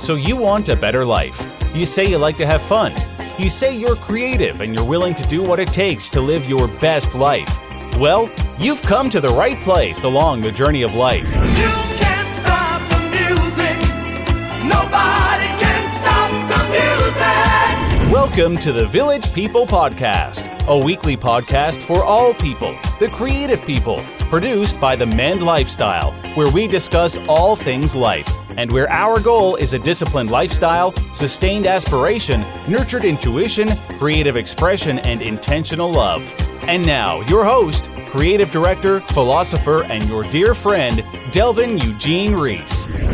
So you want a better life. You say you like to have fun. You say you're creative and you're willing to do what it takes to live your best life. Well, you've come to the right place along the journey of life. You can't stop the music. Nobody can stop the music. Welcome to the Village People Podcast, a weekly podcast for all people, the creative people, produced by the Mend Lifestyle, where we discuss all things life and where our goal is a disciplined lifestyle, sustained aspiration, nurtured intuition, creative expression, and intentional love. And now, your host, creative director, philosopher, and your dear friend, Delvin Eugene Reese.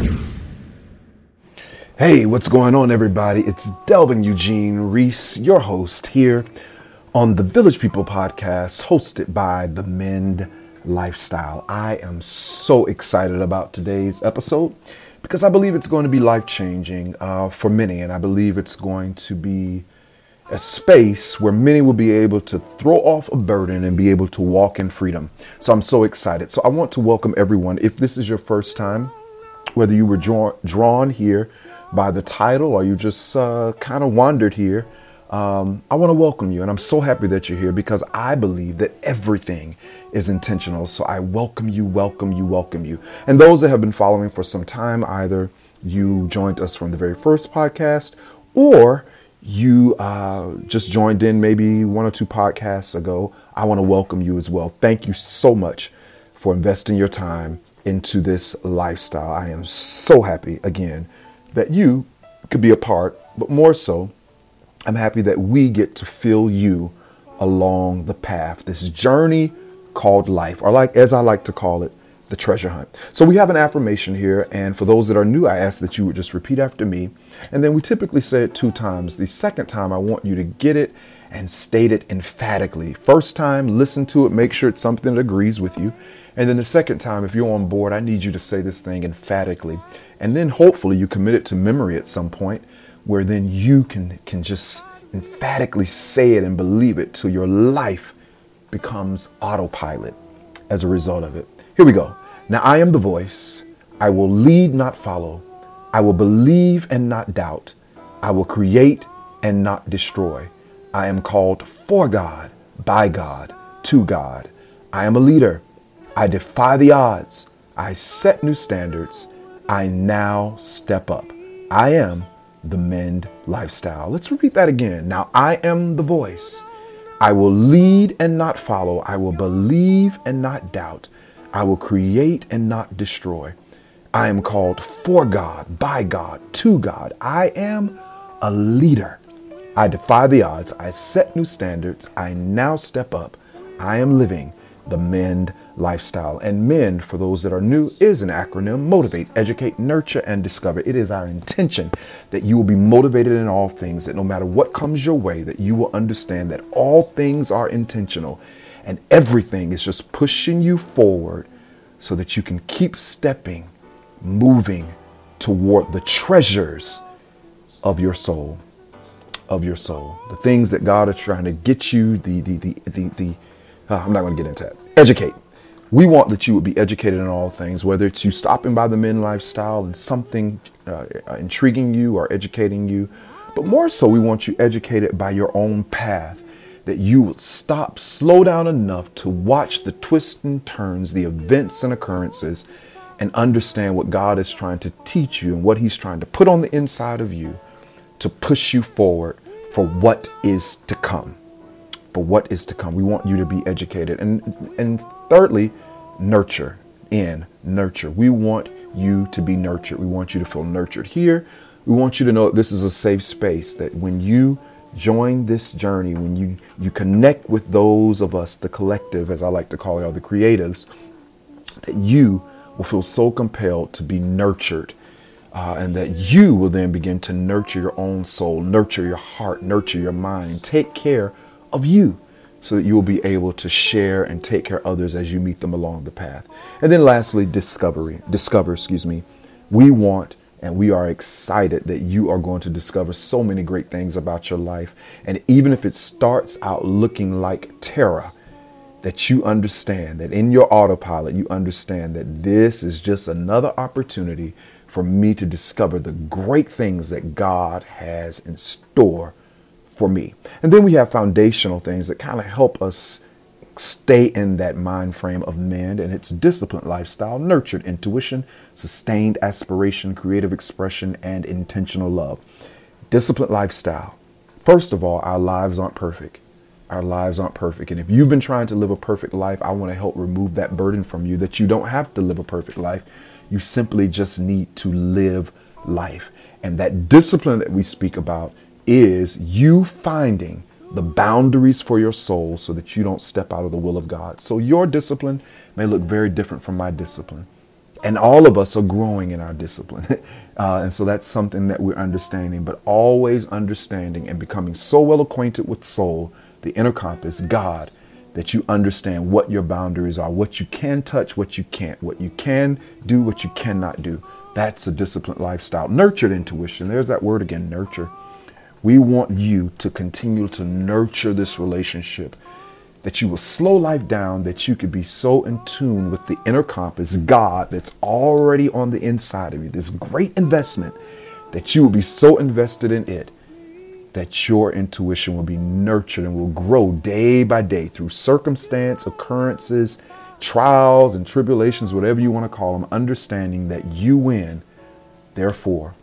Hey, what's going on, everybody? It's Delvin Eugene Reese, your host here on the Village People podcast, hosted by the Mend Lifestyle. I am so excited about today's episode because I believe it's going to be life changing uh, for many, and I believe it's going to be a space where many will be able to throw off a burden and be able to walk in freedom. So I'm so excited. So I want to welcome everyone. If this is your first time, whether you were drawn, drawn here by the title or you just uh, kind of wandered here, um, I want to welcome you. And I'm so happy that you're here because I believe that everything is intentional. So I welcome you, welcome you, welcome you. And those that have been following for some time, either you joined us from the very first podcast or you uh, just joined in maybe one or two podcasts ago, I want to welcome you as well. Thank you so much for investing your time into this lifestyle. I am so happy again that you could be a part, but more so, I'm happy that we get to fill you along the path, this journey called life, or like as I like to call it, the treasure hunt. So we have an affirmation here, and for those that are new, I ask that you would just repeat after me. And then we typically say it two times. The second time, I want you to get it and state it emphatically. First time, listen to it, make sure it's something that agrees with you. And then the second time, if you're on board, I need you to say this thing emphatically. And then hopefully you commit it to memory at some point where then you can, can just emphatically say it and believe it till your life becomes autopilot as a result of it. Here we go. Now I am the voice. I will lead, not follow. I will believe and not doubt. I will create and not destroy. I am called for God, by God, to God. I am a leader. I defy the odds. I set new standards. I now step up. I am the Mend lifestyle. Let's repeat that again. Now I am the voice. I will lead and not follow. I will believe and not doubt. I will create and not destroy. I am called for God, by God, to God. I am a leader. I defy the odds. I set new standards. I now step up. I am living the Mend lifestyle. And MEND, for those that are new, is an acronym motivate, educate, nurture, and discover. It is our intention that you will be motivated in all things, that no matter what comes your way, that you will understand that all things are intentional and everything is just pushing you forward so that you can keep stepping, moving toward the treasures of your soul. Of your soul. The things that God is trying to get you, the, the, the, the, the uh, I'm not going to get into that. Educate. We want that you would be educated in all things, whether it's you stopping by the Mend lifestyle and something uh, intriguing you or educating you, but more so, we want you educated by your own path that you would stop, slow down enough to watch the twists and turns, the events and occurrences, and understand what God is trying to teach you and what He's trying to put on the inside of you to push you forward for what is to come. For what is to come. We want you to be educated. And, and thirdly, nurture in nurture. We want you to be nurtured. We want you to feel nurtured here. We want you to know this is a safe space that when you join this journey, when you, you connect with those of us, the collective, as I like to call it, or the creatives, that you will feel so compelled to be nurtured. Uh, and that you will then begin to nurture your own soul, nurture your heart, nurture your mind, take care of you so that you will be able to share and take care of others as you meet them along the path. And then lastly, discovery. Discover, excuse me. We want and we are excited that you are going to discover so many great things about your life. And even if it starts out looking like terror, that you understand that in your autopilot, you understand that this is just another opportunity for me to discover the great things that God has in store for me. And then we have foundational things that kind of help us stay in that mind frame of Mend and its disciplined lifestyle, nurtured intuition, sustained aspiration, creative expression, and intentional love. Disciplined lifestyle. First of all, our lives aren't perfect. Our lives aren't perfect. And if you've been trying to live a perfect life, I want to help remove that burden from you that you don't have to live a perfect life. You simply just need to live life. And that discipline that we speak about is you finding the boundaries for your soul so that you don't step out of the will of God. So your discipline may look very different from my discipline. And all of us are growing in our discipline. Uh, and so that's something that we're understanding, but always understanding and becoming so well acquainted with soul, the inner compass, God, that you understand what your boundaries are, what you can touch, what you can't, what you can do, what you cannot do. That's a disciplined lifestyle. Nurtured intuition. There's that word again, nurture. We want you to continue to nurture this relationship, that you will slow life down, that you could be so in tune with the inner compass, God, that's already on the inside of you, this great investment, that you will be so invested in it that your intuition will be nurtured and will grow day by day through circumstance, occurrences, trials, and tribulations, whatever you want to call them, understanding that you win. Therefore,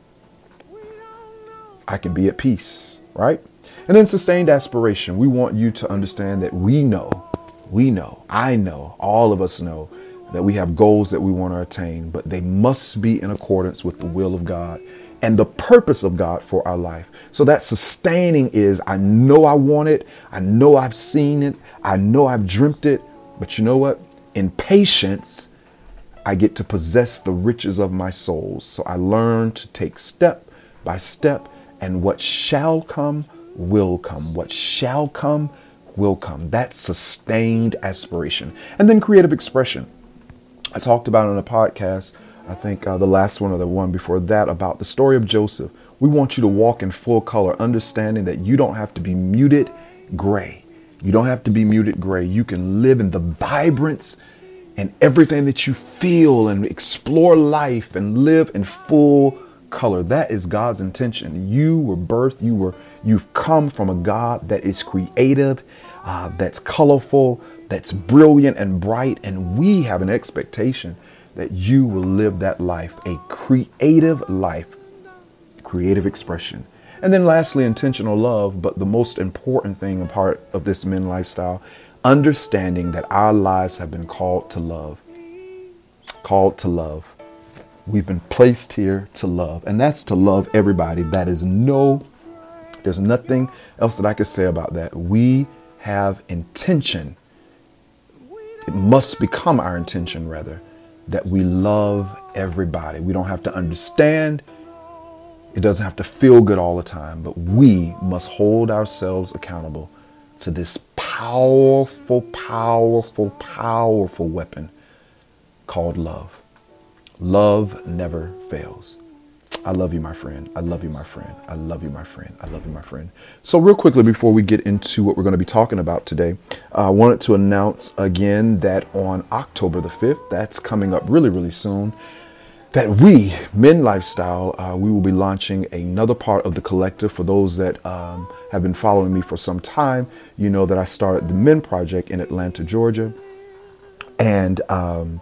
I can be at peace, right? And then sustained aspiration. We want you to understand that we know, we know, I know, all of us know that we have goals that we want to attain, but they must be in accordance with the will of God and the purpose of God for our life. So that sustaining is I know I want it, I know I've seen it, I know I've dreamt it, but you know what? In patience, I get to possess the riches of my souls. So I learn to take step by step and what shall come will come. What shall come will come. That sustained aspiration. And then creative expression. I talked about in a podcast, I think uh, the last one or the one before that, about the story of Joseph. We want you to walk in full color, understanding that you don't have to be muted gray. You don't have to be muted gray. You can live in the vibrance and everything that you feel and explore life and live in full color. That is God's intention. You were birthed, you were you've come from a God that is creative, uh, that's colorful, that's brilliant and bright, and we have an expectation that you will live that life, a creative life, creative expression. And then lastly, intentional love, but the most important thing a part of this Mend lifestyle, understanding that our lives have been called to love. Called to love. We've been placed here to love, and that's to love everybody. That is no, there's nothing else that I could say about that. We have intention. It must become our intention, rather, that we love everybody. We don't have to understand. It doesn't have to feel good all the time, but we must hold ourselves accountable to this powerful, powerful, powerful weapon called love. Love never fails. I love you, my friend. I love you, my friend. I love you, my friend. I love you, my friend. So, real quickly, before we get into what we're going to be talking about today, I wanted to announce again that on October the 5th, that's coming up really, really soon, that we, Mend Lifestyle, uh, we will be launching another part of the collective. For those that um, have been following me for some time, you know that I started the Mend Project in Atlanta, Georgia. And um,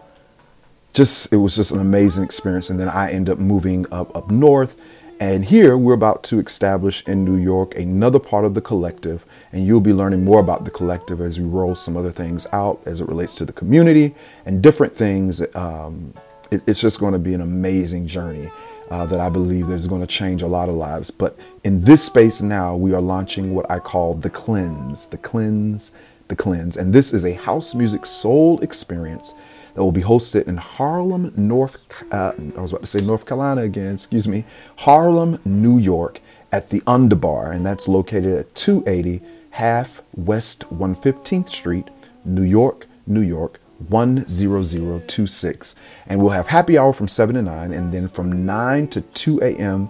just it was just an amazing experience. And then I end up moving up up north, and here we're about to establish in New York another part of the collective. And you'll be learning more about the collective as we roll some other things out as it relates to the community and different things. Um, it, it's just going to be an amazing journey. Uh, that I believe is going to change a lot of lives. But in this space now, we are launching what I call the cleanse, the cleanse, the cleanse. And this is a house music soul experience that will be hosted in Harlem, North. Uh, I was about to say North Carolina again. Excuse me, Harlem, New York, at the Underbar, and that's located at 280 Half West 115th Street, New York, New York 10026. And we'll have happy hour from 7 to 9, and then from 9 to 2 a.m.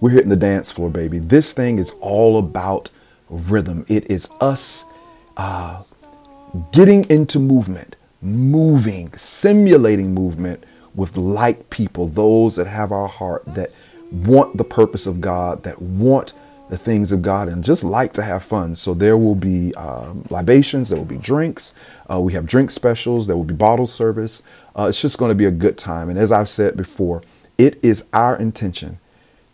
We're hitting the dance floor, baby. This thing is all about rhythm. It is us uh, getting into movement moving, simulating movement with like people, those that have our heart, that want the purpose of God, that want the things of God, and just like to have fun. So there will be um, libations, there will be drinks. Uh, we have drink specials, there will be bottle service. Uh, it's just going to be a good time. And as I've said before, it is our intention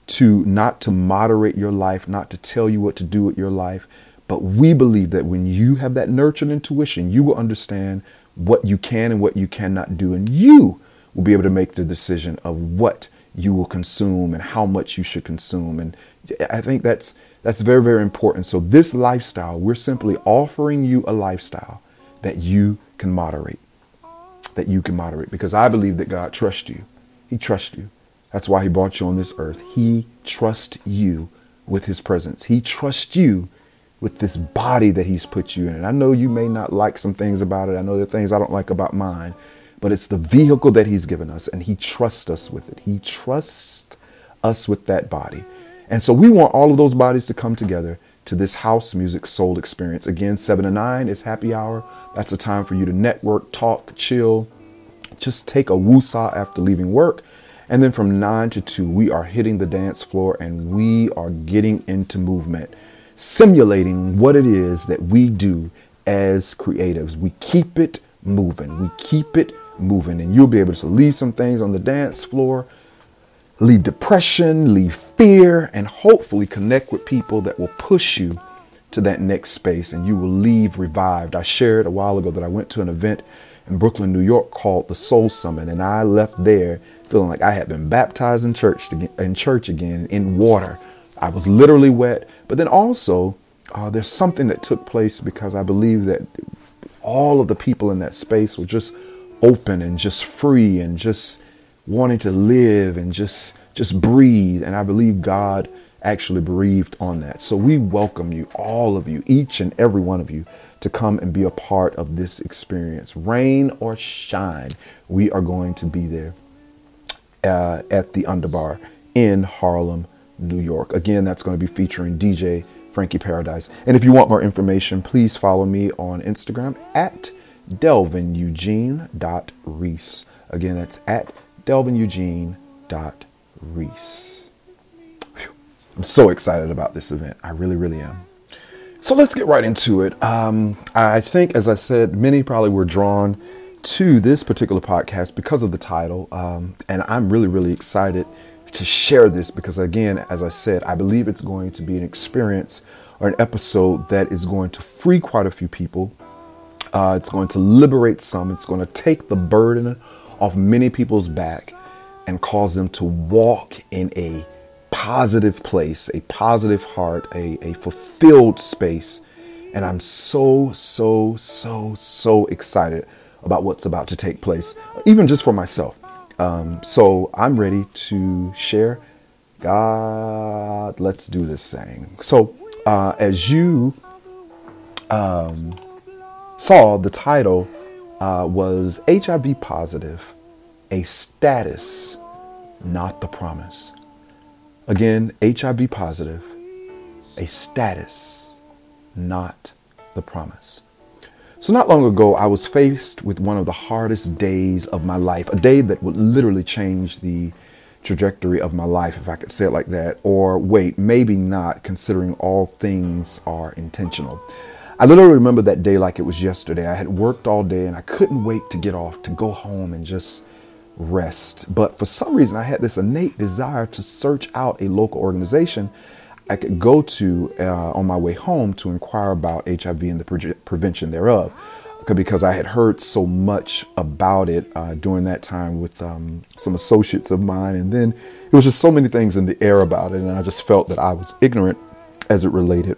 to not to moderate your life, not to tell you what to do with your life, but we believe that when you have that nurtured intuition, you will understand what you can and what you cannot do, and you will be able to make the decision of what you will consume and how much you should consume. And I think that's that's very very important. So this lifestyle, we're simply offering you a lifestyle that you can moderate, that you can moderate, because I believe that God trusts you. He trusts you. That's why He brought you on this earth. He trusts you with His presence. He trusts you with this body that he's put you in. And I know you may not like some things about it. I know there are things I don't like about mine, but it's the vehicle that he's given us and he trusts us with it. He trusts us with that body. And so we want all of those bodies to come together to this house music soul experience. Again, 7 to 9 is happy hour. That's a time for you to network, talk, chill, just take a woosah after leaving work. And then from 9 to 2, we are hitting the dance floor and we are getting into movement simulating what it is that we do as creatives. We keep it moving. We keep it moving. And you'll be able to leave some things on the dance floor, leave depression, leave fear, and hopefully connect with people that will push you to that next space and you will leave revived. I shared a while ago that I went to an event in Brooklyn, New York called the Soul Summit, and I left there feeling like I had been baptized in church in church again in water. I was literally wet. But then also, uh, there's something that took place because I believe that all of the people in that space were just open and just free and just wanting to live and just just breathe. And I believe God actually breathed on that. So we welcome you, all of you, each and every one of you, to come and be a part of this experience. Rain or shine, we are going to be there uh, at the Underbar in Harlem, New York. Again, that's going to be featuring DJ Frankie Paradise. And if you want more information, please follow me on Instagram at delvineugene.reese. Again, that's at delvineugene.reese. I'm so excited about this event. I really, really am. So let's get right into it. Um, I think, as I said, many probably were drawn to this particular podcast because of the title. Um, and I'm really, really excited to share this because, again, as I said, I believe it's going to be an experience or an episode that is going to free quite a few people. Uh, it's going to liberate some. It's going to take the burden off many people's back and cause them to walk in a positive place, a positive heart, a, a fulfilled space. And I'm so, so, so, so excited about what's about to take place, even just for myself. Um, so I'm ready to share. God, let's do this thing. So, uh, as you um, saw, the title uh, was HIV positive, a status, not the promise. Again, HIV positive, a status, not the promise. So, not long ago, I was faced with one of the hardest days of my life, a day that would literally change the trajectory of my life, if I could say it like that. Or, wait, maybe not, considering all things are intentional. I literally remember that day like it was yesterday. I had worked all day and I couldn't wait to get off, to go home and just rest. But for some reason, I had this innate desire to search out a local organization I could go to uh, on my way home to inquire about HIV and the pre- prevention thereof. Because I had heard so much about it uh, during that time with um, some associates of mine, and then it was just so many things in the air about it, and I just felt that I was ignorant as it related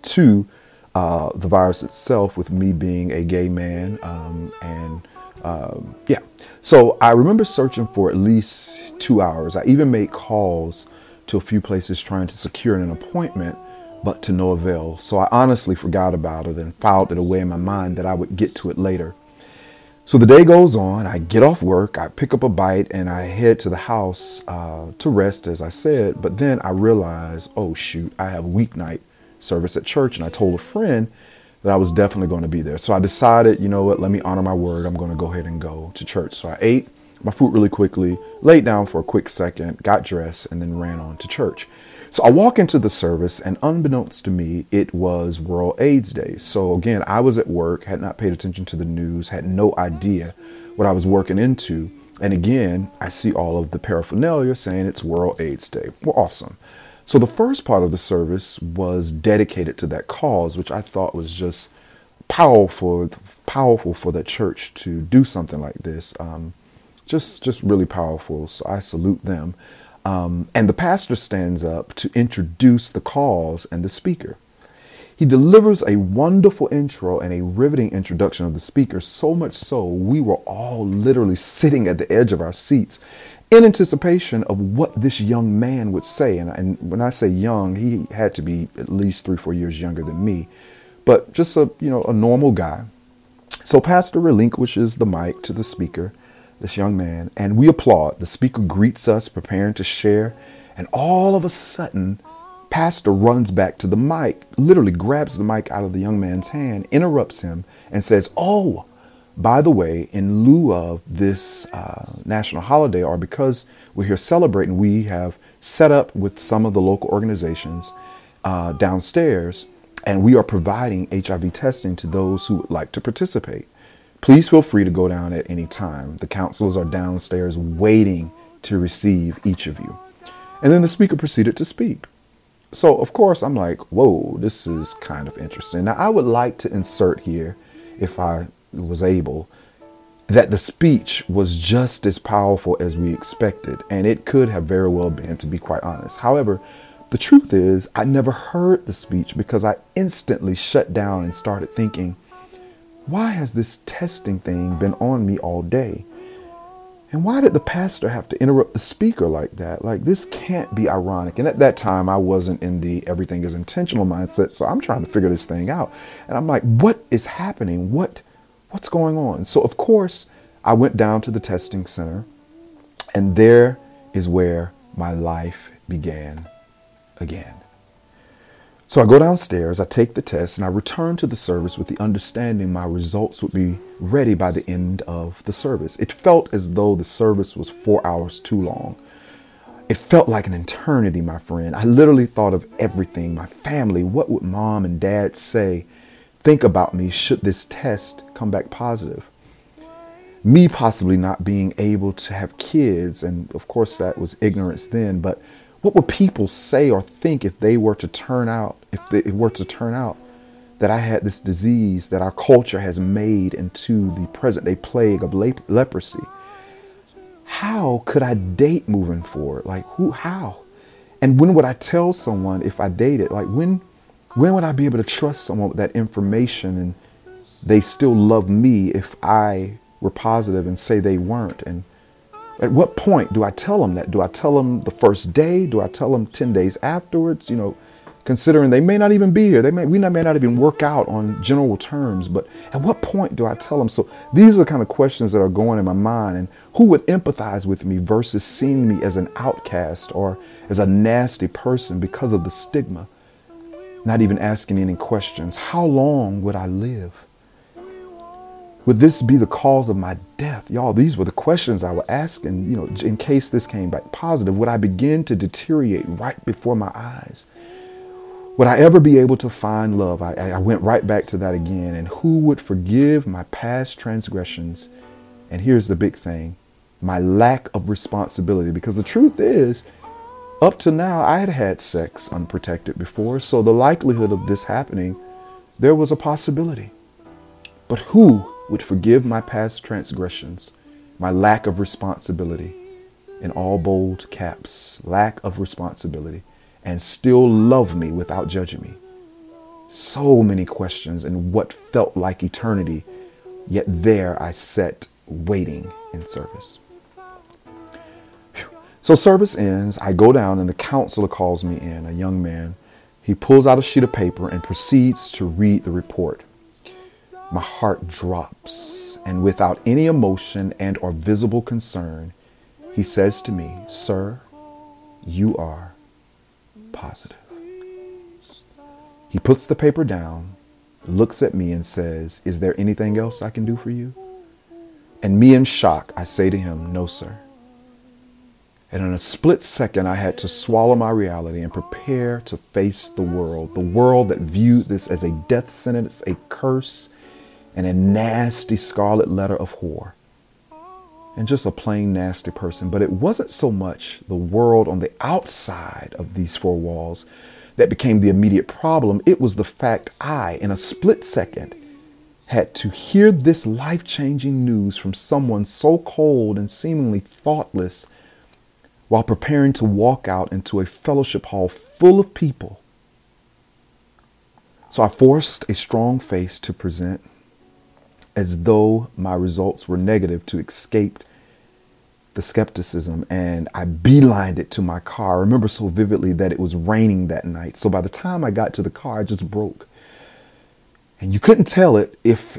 to uh, the virus itself, with me being a gay man, um, and um, yeah. So I remember searching for at least two hours. I even made calls to a few places trying to secure an appointment, but to no avail. So I honestly forgot about it and filed it away in my mind that I would get to it later. So the day goes on, I get off work, I pick up a bite, and I head to the house uh, to rest, as I said. But then I realize, oh shoot, I have weeknight service at church, and I told a friend that I was definitely going to be there. So I decided, you know what, let me honor my word. I'm going to go ahead and go to church. So I ate, my food really quickly, laid down for a quick second, got dressed, and then ran on to church. So I walk into the service, and unbeknownst to me, it was World AIDS Day. So again, I was at work, had not paid attention to the news, had no idea what I was working into. And again, I see all of the paraphernalia saying it's World AIDS Day. Well, awesome. So the first part of the service was dedicated to that cause, which I thought was just powerful, powerful for the church to do something like this. Um, just, just really powerful. So I salute them. Um, and the pastor stands up to introduce the cause and the speaker. He delivers a wonderful intro and a riveting introduction of the speaker, so much so we were all literally sitting at the edge of our seats in anticipation of what this young man would say. And, and when I say young, he had to be at least three, four years younger than me, but just a you know a normal guy. So Pastor relinquishes the mic to the speaker, this young man, and we applaud. The speaker greets us, preparing to share, and all of a sudden Pastor runs back to the mic, literally grabs the mic out of the young man's hand, interrupts him, and says, Oh, by the way, in lieu of this uh, national holiday, or because we're here celebrating, we have set up with some of the local organizations uh, downstairs, and we are providing HIV testing to those who would like to participate. Please feel free to go down at any time. The counselors are downstairs waiting to receive each of you. And then the speaker proceeded to speak. So, of course, I'm like, whoa, this is kind of interesting. Now, I would like to insert here, if I was able, that the speech was just as powerful as we expected, and it could have very well been, to be quite honest. However, the truth is, I never heard the speech because I instantly shut down and started thinking, why has this testing thing been on me all day? And why did the pastor have to interrupt the speaker like that? Like, this can't be ironic. And at that time, I wasn't in the everything is intentional mindset. So I'm trying to figure this thing out. And I'm like, what is happening? What, what's going on? So, of course, I went down to the testing center. And there is where my life began again. So I go downstairs, I take the test, and I return to the service with the understanding my results would be ready by the end of the service. It felt as though the service was four hours too long. It felt like an eternity, my friend. I literally thought of everything my family, what would mom and dad say, think about me should this test come back positive? Me possibly not being able to have kids, and of course that was ignorance then, but what would people say or think if they were to turn out, if it were to turn out that I had this disease that our culture has made into the present day plague of leprosy? How could I date moving forward? Like who how? And when would I tell someone if I dated? Like when when would I be able to trust someone with that information and they still love me if I were positive and say they weren't? And at what point do I tell them that? Do I tell them the first day? Do I tell them 10 days afterwards? You know, considering they may not even be here. They may, we may not even work out on general terms, but at what point do I tell them? So these are the kind of questions that are going in my mind. And who would empathize with me versus seeing me as an outcast or as a nasty person because of the stigma? Not even asking any questions. How long would I live? Would this be the cause of my death? Y'all, these were the questions I would ask, and you know, in case this came back positive, would I begin to deteriorate right before my eyes? Would I ever be able to find love? I, I went right back to that again. And who would forgive my past transgressions? And here's the big thing my lack of responsibility. Because the truth is, up to now, I had had sex unprotected before. So the likelihood of this happening, there was a possibility. But who would forgive my past transgressions, my lack of responsibility, in all bold caps, lack of responsibility, and still love me without judging me. So many questions and what felt like eternity, yet there I sat waiting in service. So service ends, I go down and the counselor calls me in, a young man. He pulls out a sheet of paper and proceeds to read the report my heart drops and without any emotion and or visible concern he says to me sir you are positive he puts the paper down looks at me and says is there anything else i can do for you And me in shock, I say to him, No, sir. And in a split second, I had to swallow my reality and prepare to face the world. The world that viewed this as a death sentence, a curse, and a nasty scarlet letter of horror. And just a plain nasty person. But it wasn't so much the world on the outside of these four walls that became the immediate problem. It was the fact I, in a split second, had to hear this life changing news from someone so cold and seemingly thoughtless while preparing to walk out into a fellowship hall full of people. So I forced a strong face to present as though my results were negative to escape the skepticism and I beelined it to my car. I remember so vividly that it was raining that night. So by the time I got to the car, I just broke. And you couldn't tell it if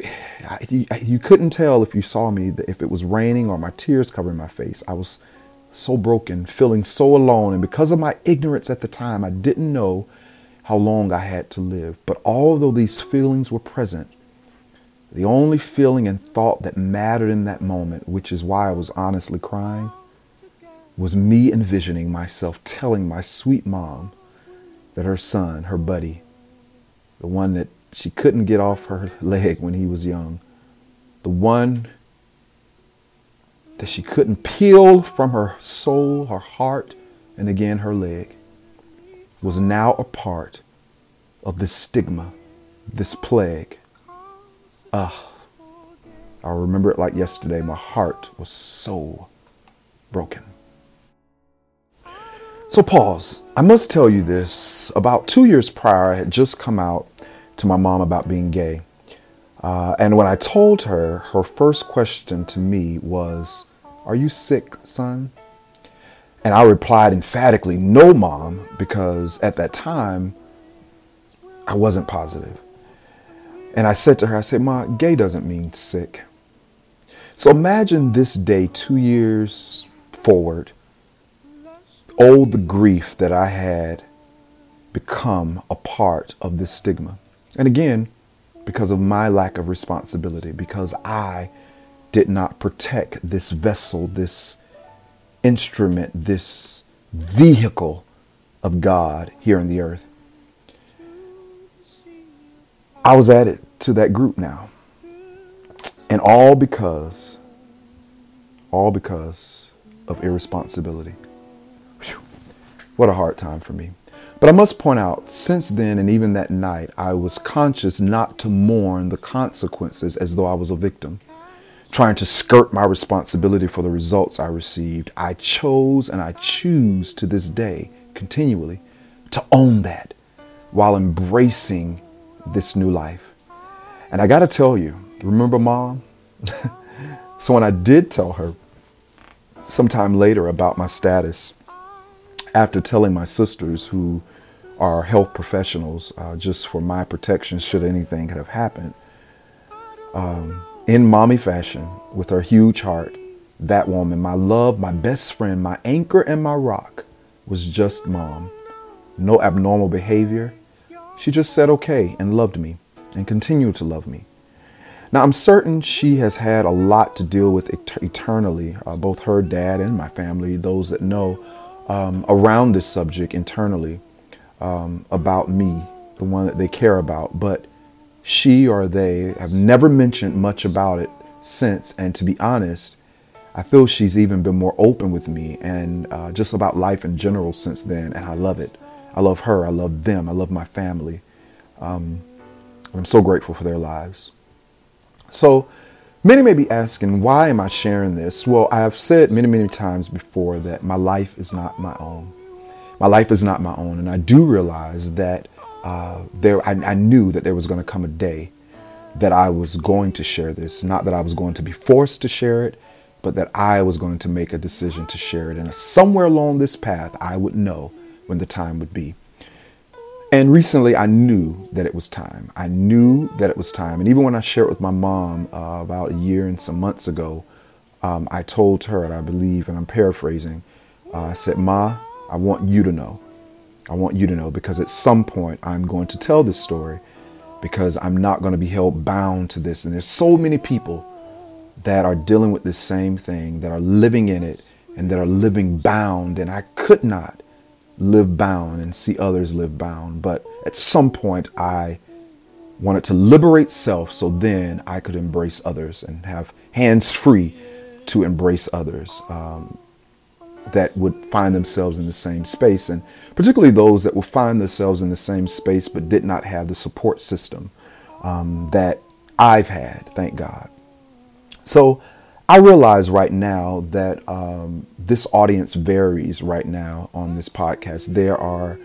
you, you couldn't tell if you saw me if it was raining or my tears covering my face. I was so broken, feeling so alone. And because of my ignorance at the time, I didn't know how long I had to live. But although these feelings were present, the only feeling and thought that mattered in that moment, which is why I was honestly crying, was me envisioning myself telling my sweet mom that her son, her buddy, the one that she couldn't get off her leg when he was young, the one that she couldn't peel from her soul, her heart, and again her leg, was now a part of this stigma, this plague. Ah, I remember it like yesterday. My heart was so broken. So, pause. I must tell you this. About two years prior, I had just come out to my mom about being gay. Uh, and when I told her, her first question to me was, are you sick, son? And I replied emphatically, No, mom, because at that time, I wasn't positive. And I said to her, I said, Ma, gay doesn't mean sick. So imagine this day two years forward. all the grief that I had become a part of this stigma. And again, because of my lack of responsibility, because I did not protect this vessel, this instrument, this vehicle of God here on the earth. I was added to that group now. And all because, all because of irresponsibility. Whew. What a hard time for me. But I must point out, since then and even that night, I was conscious not to mourn the consequences as though I was a victim trying to skirt my responsibility for the results I received. I chose and I choose to this day continually to own that while embracing this new life. And I got to tell you, remember mom? so when I did tell her sometime later about my status, after telling my sisters who are health professionals, uh, just for my protection should anything have happened, um, in mommy fashion, with her huge heart, that woman, my love, my best friend, my anchor, and my rock, was just mom. No abnormal behavior. She just said okay and loved me and continued to love me. Now, I'm certain she has had a lot to deal with et- eternally, uh, both her dad and my family, those that know, um, around this subject internally um, about me, the one that they care about. But she or they have never mentioned much about it since. And to be honest, I feel she's even been more open with me and uh, just about life in general since then. And I love it. I love her. I love them. I love my family. Um, I'm so grateful for their lives. So, many may be asking, why am I sharing this? Well, I have said many, many times before that my life is not my own. My life is not my own. And I do realize that uh, there I, I knew that there was going to come a day that I was going to share this. Not that I was going to be forced to share it, but that I was going to make a decision to share it. And somewhere along this path, I would know when the time would be. And recently, I knew that it was time. I knew that it was time. And even when I shared it with my mom uh, about a year and some months ago, um, I told her, and I believe, and I'm paraphrasing, uh, I said, Ma, I want you to know I want you to know because at some point I'm going to tell this story because I'm not going to be held bound to this. And there's so many people that are dealing with the same thing, that are living in it, and that are living bound. And I could not live bound and see others live bound. But at some point, I wanted to liberate self so then I could embrace others and have hands free to embrace others um, that would find themselves in the same space. And particularly those that would find themselves in the same space but did not have the support system um, that I've had, thank God. So I realize right now that um, this audience varies right now on this podcast. There are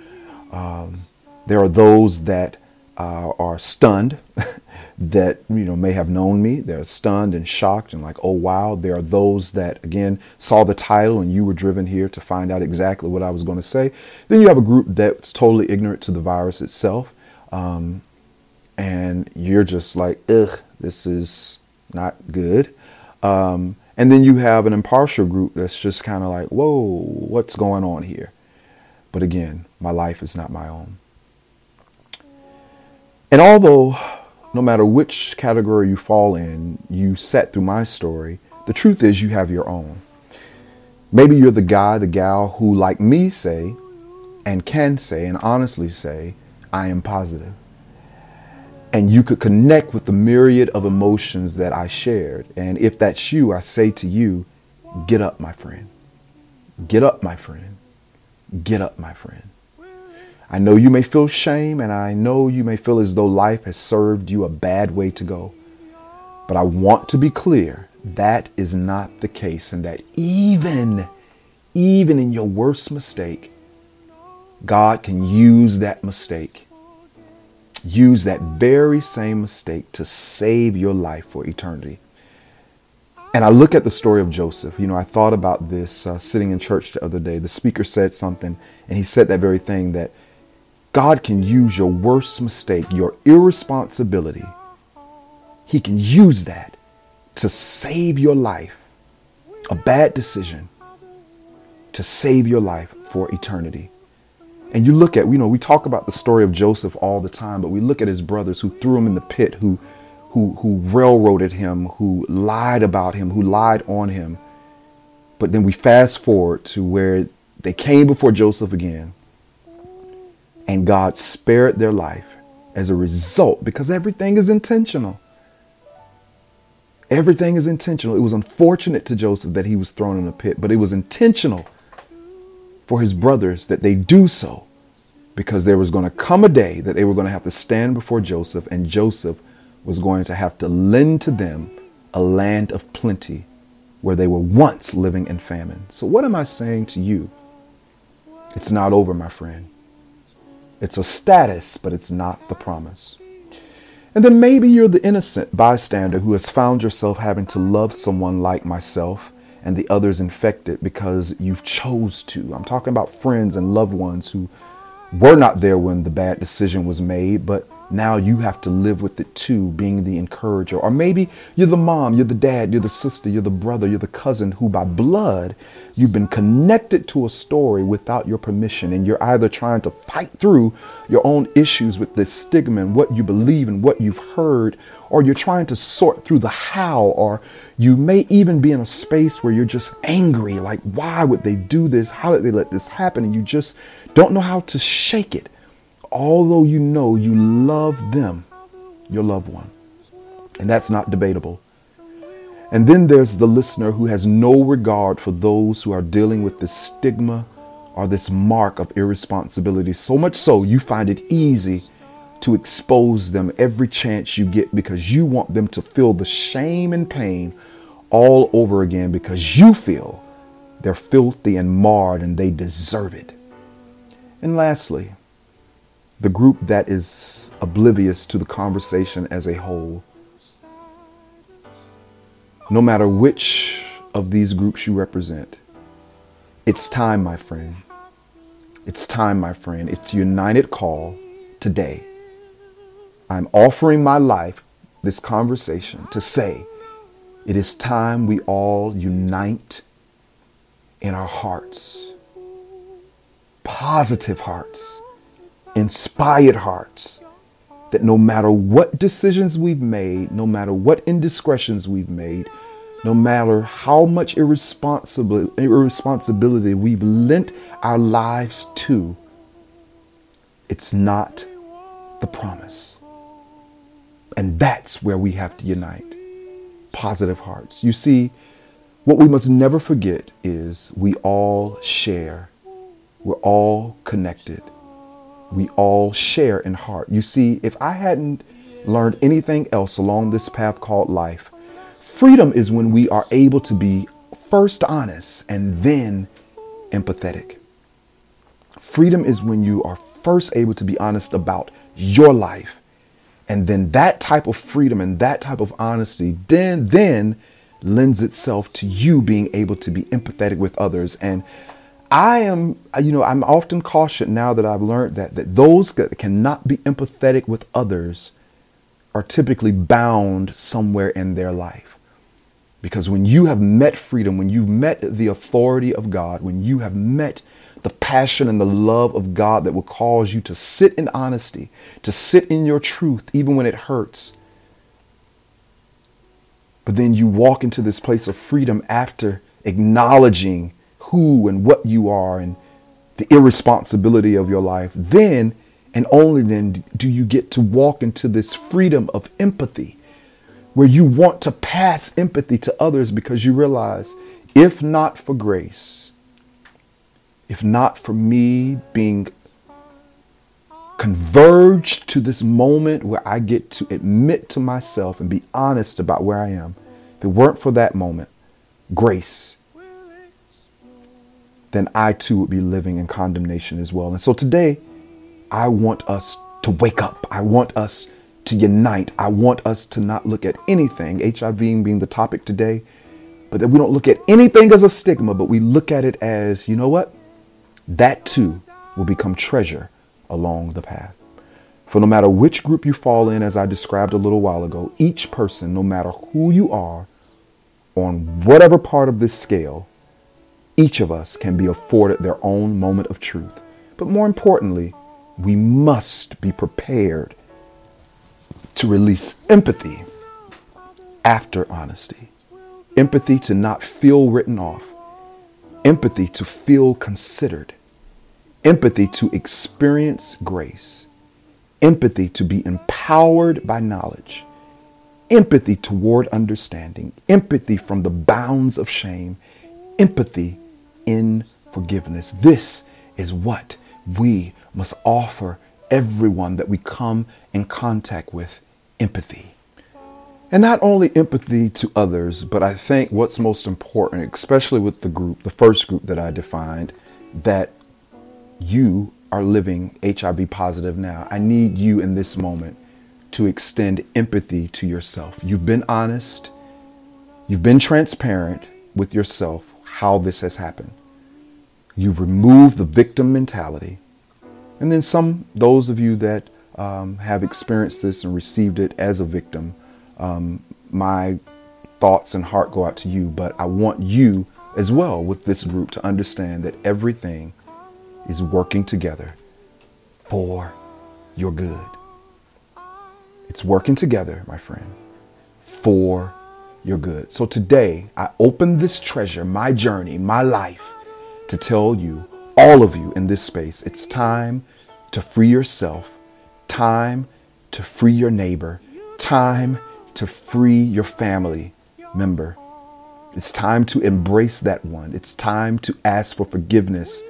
um, there are those that uh, are stunned that you know may have known me. They're stunned and shocked and like, oh wow. There are those that again saw the title and you were driven here to find out exactly what I was going to say. Then you have a group that's totally ignorant to the virus itself, um, and you're just like, ugh, this is not good. Um, and then you have an impartial group that's just kind of like, whoa, what's going on here? But again, my life is not my own. And although no matter which category you fall in, you sat through my story, the truth is you have your own. Maybe you're the guy, the gal who, like me, say and can say and honestly say, I am positive and you could connect with the myriad of emotions that I shared. And if that's you, I say to you, get up, my friend. Get up, my friend. Get up, my friend. I know you may feel shame and I know you may feel as though life has served you a bad way to go. But I want to be clear that is not the case, and that even, even in your worst mistake, God can use that mistake use that very same mistake to save your life for eternity. And I look at the story of Joseph. You know, I thought about this uh, sitting in church the other day. The speaker said something, and he said that very thing that God can use your worst mistake, your irresponsibility. He can use that to save your life. A bad decision to save your life for eternity. And you look at, you know, we talk about the story of Joseph all the time, but we look at his brothers who threw him in the pit, who who who railroaded him, who lied about him, who lied on him. But then we fast forward to where they came before Joseph again, and God spared their life as a result because everything is intentional. Everything is intentional. It was unfortunate to Joseph that he was thrown in a pit, but it was intentional for his brothers that they do so because there was going to come a day that they were going to have to stand before Joseph, and Joseph was going to have to lend to them a land of plenty where they were once living in famine. So, what am I saying to you? It's not over, my friend. It's a status, but it's not the promise. And then maybe you're the innocent bystander who has found yourself having to love someone like myself and the others infected because you've chose to. I'm talking about friends and loved ones who were not there when the bad decision was made, but now you have to live with it too, being the encourager. Or maybe you're the mom, you're the dad, you're the sister, you're the brother, you're the cousin who by blood you've been connected to a story without your permission. And you're either trying to fight through your own issues with this stigma and what you believe and what you've heard, or you're trying to sort through the how, or you may even be in a space where you're just angry like, why would they do this? How did they let this happen? And you just don't know how to shake it although you know you love them, your loved one. And that's not debatable. And then there's the listener who has no regard for those who are dealing with this stigma or this mark of irresponsibility. So much so, you find it easy to expose them every chance you get because you want them to feel the shame and pain all over again because you feel they're filthy and marred and they deserve it. And lastly, the group that is oblivious to the conversation as a whole. No matter which of these groups you represent, it's time, my friend. It's time, my friend. It's united call today. I'm offering my life, this conversation, to say it is time we all unite in our hearts, positive hearts inspired hearts that no matter what decisions we've made, no matter what indiscretions we've made, no matter how much irresponsibility we've lent our lives to, it's not the promise. And that's where we have to unite positive hearts. You see, what we must never forget is we all share, we're all connected, we all share in heart. You see, if I hadn't learned anything else along this path called life, freedom is when we are able to be first honest and then empathetic. Freedom is when you are first able to be honest about your life. And then that type of freedom and that type of honesty then then lends itself to you being able to be empathetic with others. And I am, you know, I'm often cautioned now that I've learned that that those that cannot be empathetic with others are typically bound somewhere in their life. Because when you have met freedom, when you've met the authority of God, when you have met the passion and the love of God that will cause you to sit in honesty, to sit in your truth, even when it hurts. But then you walk into this place of freedom after acknowledging who and what you are and the irresponsibility of your life. Then and only then do you get to walk into this freedom of empathy where you want to pass empathy to others because you realize if not for grace, if not for me being converged to this moment where I get to admit to myself and be honest about where I am, if it weren't for that moment, grace, then I too would be living in condemnation as well. And so today, I want us to wake up. I want us to unite. I want us to not look at anything, HIV being the topic today, but that we don't look at anything as a stigma, but we look at it as, you know what? That too will become treasure along the path. For no matter which group you fall in, as I described a little while ago, each person, no matter who you are, on whatever part of this scale, each of us can be afforded their own moment of truth. But more importantly, we must be prepared to release empathy after honesty. Empathy to not feel written off empathy to feel considered, empathy to experience grace, empathy to be empowered by knowledge, empathy toward understanding, empathy from the bounds of shame, empathy in forgiveness. This is what we must offer everyone that we come in contact with empathy. And not only empathy to others, but I think what's most important, especially with the group, the first group that I defined, that you are living HIV positive now. I need you in this moment to extend empathy to yourself. You've been honest, you've been transparent with yourself how this has happened. You've removed the victim mentality. And then some, those of you that um, have experienced this and received it as a victim, um, my thoughts and heart go out to you, but I want you as well with this group to understand that everything is working together for your good. It's working together, my friend, for your good. So today, I open this treasure, my journey, my life, to tell you, all of you in this space, it's time to free yourself, time to free your neighbor, time to free your family member. It's time to embrace that one. It's time to ask for forgiveness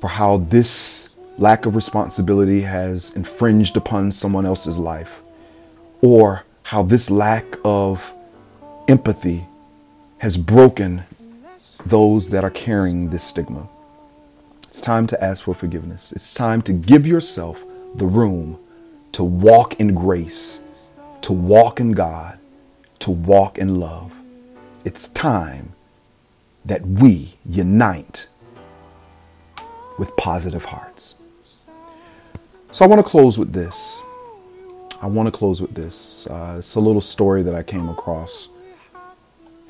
for how this lack of responsibility has infringed upon someone else's life, or how this lack of empathy has broken those that are carrying this stigma. It's time to ask for forgiveness. It's time to give yourself the room to walk in grace to walk in God, to walk in love. It's time that we unite with positive hearts. So I want to close with this. I want to close with this. Uh, it's a little story that I came across.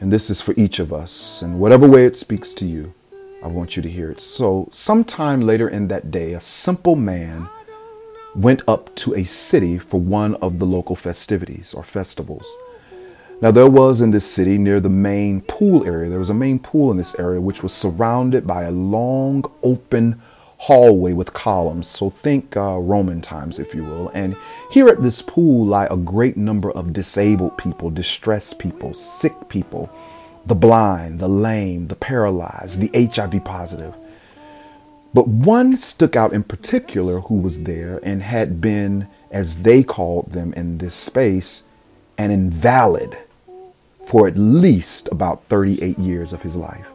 And this is for each of us. And whatever way it speaks to you, I want you to hear it. So, sometime later in that day, a simple man went up to a city for one of the local festivities or festivals. Now, there was in this city near the main pool area, there was a main pool in this area which was surrounded by a long open hallway with columns. So think uh, Roman times, if you will. And here at this pool lie a great number of disabled people, distressed people, sick people, the blind, the lame, the paralyzed, the HIV positive. But one stuck out in particular who was there and had been, as they called them in this space, an invalid for at least about 38 years of his life.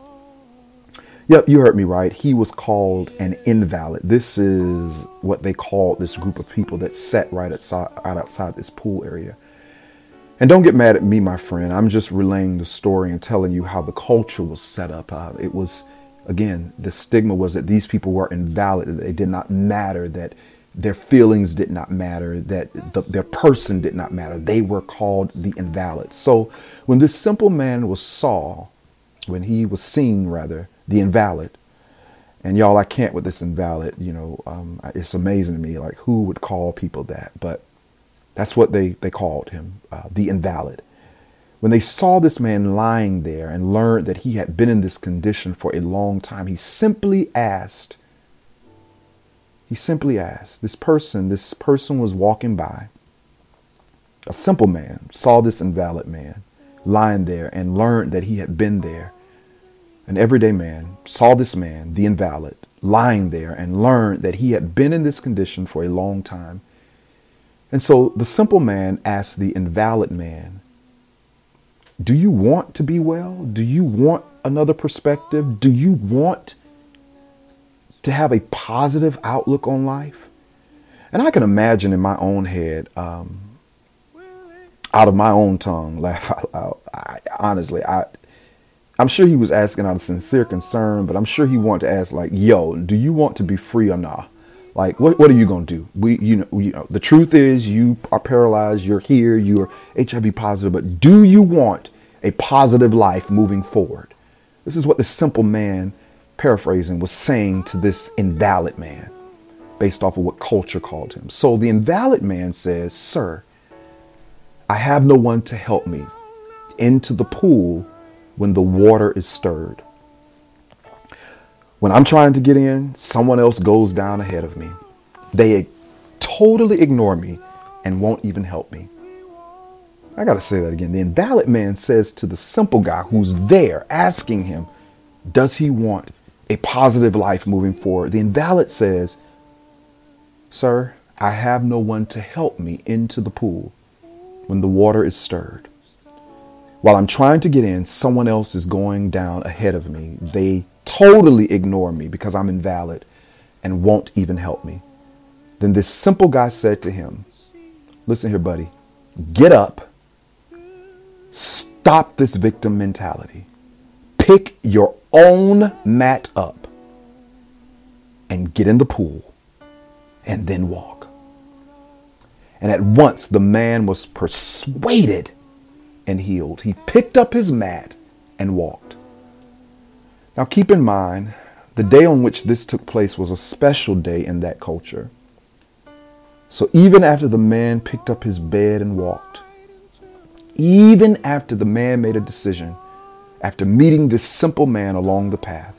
Yep, you heard me right. He was called an invalid. This is what they called this group of people that sat right outside, outside this pool area. And don't get mad at me, my friend. I'm just relaying the story and telling you how the culture was set up. Uh, it was, again, the stigma was that these people were invalid, that they did not matter, that their feelings did not matter, that the, their person did not matter. They were called the invalid. So when this simple man was saw, when he was seen, rather, the invalid, and y'all, I can't with this invalid, you know, um, it's amazing to me, like who would call people that? But that's what they, they called him, uh, the invalid. When they saw this man lying there and learned that he had been in this condition for a long time, he simply asked, he simply asked, this person, this person was walking by. A simple man saw this invalid man lying there and learned that he had been there. An everyday man saw this man, the invalid, lying there and learned that he had been in this condition for a long time. And so the simple man asked the invalid man, Do you want to be well? Do you want another perspective? Do you want to have a positive outlook on life. And I can imagine in my own head, um, out of my own tongue, laugh out loud. I, honestly, I, I'm sure he was asking out of sincere concern, but I'm sure he wanted to ask, like, "Yo, do you want to be free or not? Like, what what are you gonna do? We, you know, you uh, know, the truth is, you are paralyzed. You're here. You're HIV positive, but do you want a positive life moving forward? This is what the simple man paraphrasing, was saying to this invalid man based off of what culture called him. So the invalid man says, Sir, I have no one to help me into the pool when the water is stirred. When I'm trying to get in, someone else goes down ahead of me. They totally ignore me and won't even help me. I got to say that again. The invalid man says to the simple guy who's there asking him, Does he want a positive life moving forward. The invalid says, Sir, I have no one to help me into the pool when the water is stirred. While I'm trying to get in, someone else is going down ahead of me. They totally ignore me because I'm invalid and won't even help me. Then this simple guy said to him, Listen here, buddy, get up, stop this victim mentality, pick your own mat up and get in the pool and then walk. And at once the man was persuaded and healed. He picked up his mat and walked. Now keep in mind, the day on which this took place was a special day in that culture. So even after the man picked up his bed and walked, even after the man made a decision after meeting this simple man along the path.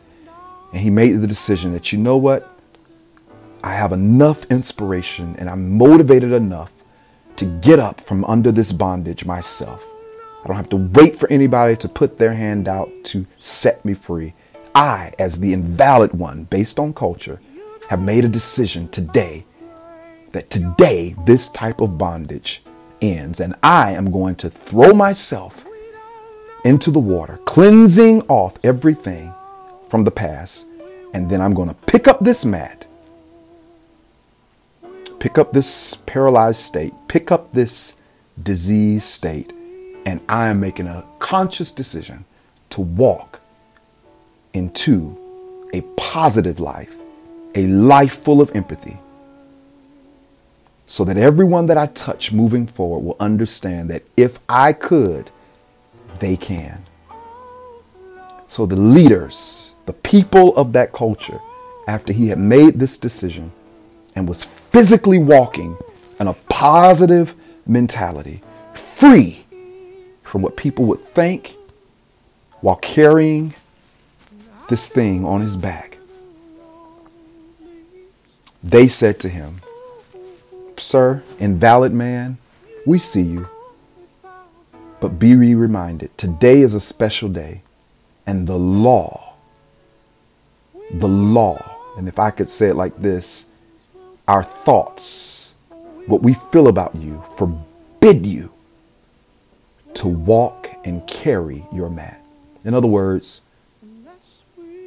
And he made the decision that, you know what? I have enough inspiration and I'm motivated enough to get up from under this bondage myself. I don't have to wait for anybody to put their hand out to set me free. I, as the invalid one, based on culture, have made a decision today that today this type of bondage ends and I am going to throw myself into the water, cleansing off everything from the past. And then I'm going to pick up this mat, pick up this paralyzed state, pick up this disease state, and I am making a conscious decision to walk into a positive life, a life full of empathy, so that everyone that I touch moving forward will understand that if I could, they can. So the leaders, the people of that culture, after he had made this decision and was physically walking in a positive mentality, free, from what people would think while carrying this thing on his back. They said to him, Sir, invalid man, we see you. But be ye reminded, today is a special day, and the law, the law, and if I could say it like this, our thoughts, what we feel about you, forbid you to walk and carry your mat. In other words,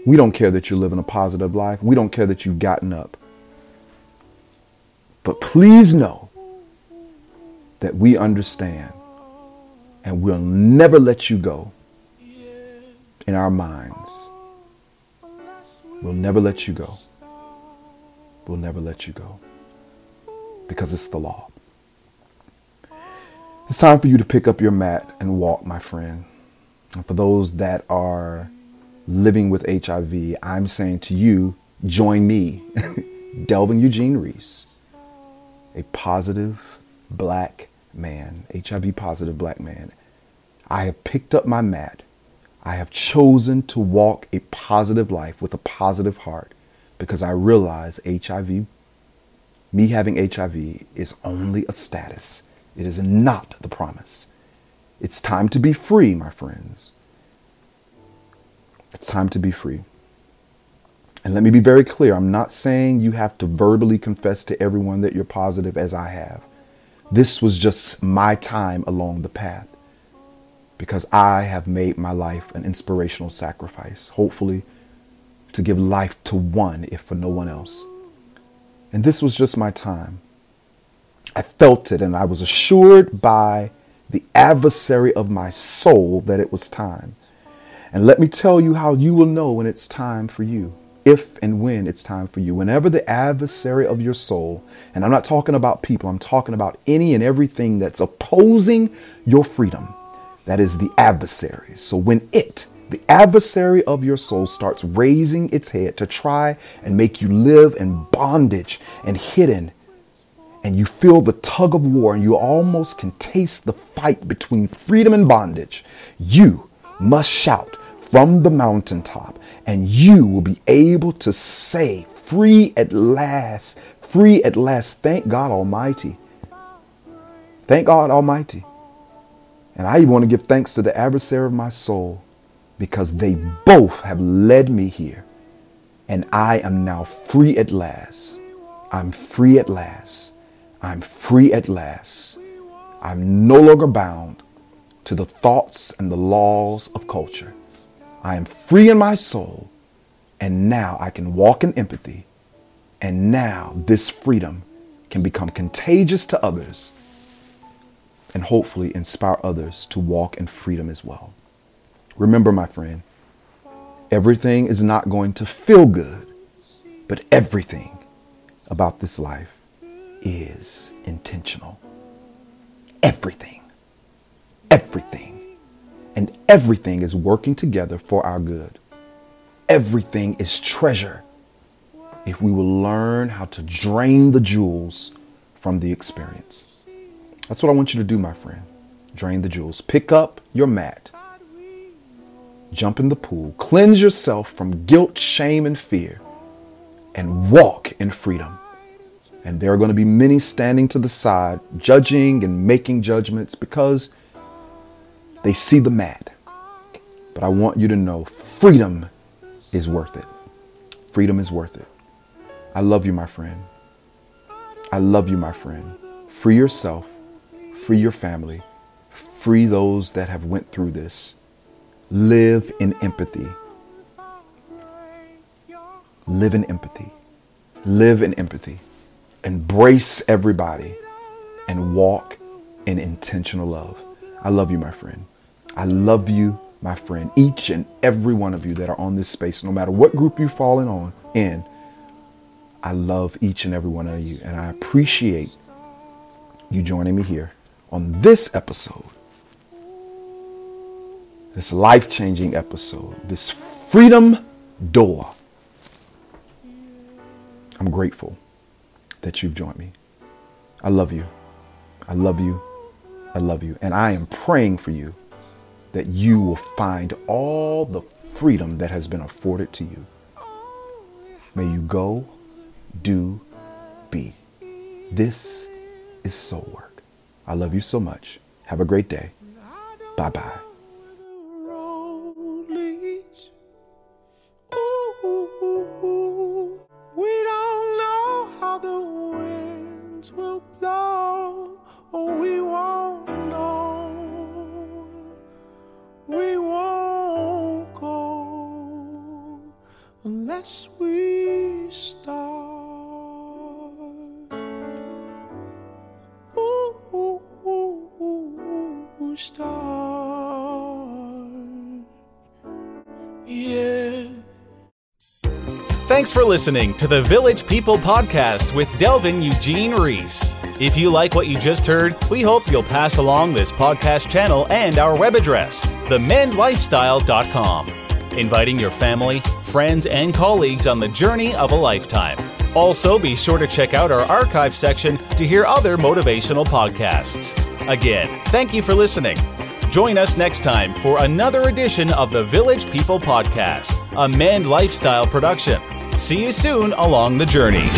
we don't care that you're living a positive life. We don't care that you've gotten up. But please know that we understand and we'll never let you go in our minds. We'll never let you go. We'll never let you go because it's the law. It's time for you to pick up your mat and walk, my friend. And for those that are living with HIV, I'm saying to you, join me, Delvin Eugene Rhys, a positive black man, HIV positive black man. I have picked up my mat. I have chosen to walk a positive life with a positive heart because I realize HIV, me having HIV, is only a status. It is not the promise. It's time to be free, my friends. It's time to be free. And let me be very clear I'm not saying you have to verbally confess to everyone that you're positive as I have. This was just my time along the path because I have made my life an inspirational sacrifice, hopefully to give life to one, if for no one else. And this was just my time. I felt it and I was assured by the adversary of my soul that it was time. And let me tell you how you will know when it's time for you, if and when it's time for you. Whenever the adversary of your soul, and I'm not talking about people, I'm talking about any and everything that's opposing your freedom, that is the adversary. So when it, the adversary of your soul, starts raising its head to try and make you live in bondage and hidden, and you feel the tug of war and you almost can taste the fight between freedom and bondage, you must shout from the mountaintop, and you will be able to say, Free at last, free at last. Thank God Almighty. Thank God Almighty. And I want to give thanks to the adversary of my soul because they both have led me here. And I am now free at last. I'm free at last. I'm free at last. I'm no longer bound to the thoughts and the laws of culture. I am free in my soul, and now I can walk in empathy. And now this freedom can become contagious to others and hopefully inspire others to walk in freedom as well. Remember, my friend, everything is not going to feel good, but everything about this life is intentional. Everything. Everything. And everything is working together for our good. Everything is treasure if we will learn how to drain the jewels from the experience. That's what I want you to do, my friend. Drain the jewels. Pick up your mat. Jump in the pool. Cleanse yourself from guilt, shame, and fear. And walk in freedom. And there are going to be many standing to the side, judging and making judgments because they see the mat. But I want you to know freedom is worth it. Freedom is worth it. I love you, my friend. I love you, my friend. Free yourself, free your family, free those that have went through this. Live in empathy. Live in empathy. Live in empathy. Embrace everybody and walk in intentional love. I love you, my friend. I love you, my friend. Each and every one of you that are on this space, no matter what group you've fallen on in, I love each and every one of you. And I appreciate you joining me here on this episode, this life changing episode, this freedom door. I'm grateful that you've joined me. I love you. I love you. I love you. And I am praying for you that you will find all the freedom that has been afforded to you. May you go, do, be. This is soul work. I love you so much. Have a great day. Bye bye. Thanks for listening to the Village People Podcast with Delvin Eugene Rhys. If you like what you just heard, we hope you'll pass along this podcast channel and our web address, themendlifestyle.com, inviting your family, friends, and colleagues on the journey of a lifetime. Also, be sure to check out our archive section to hear other motivational podcasts. Again, thank you for listening. Join us next time for another edition of the Village People Podcast, a Mend Lifestyle production. See you soon along the journey.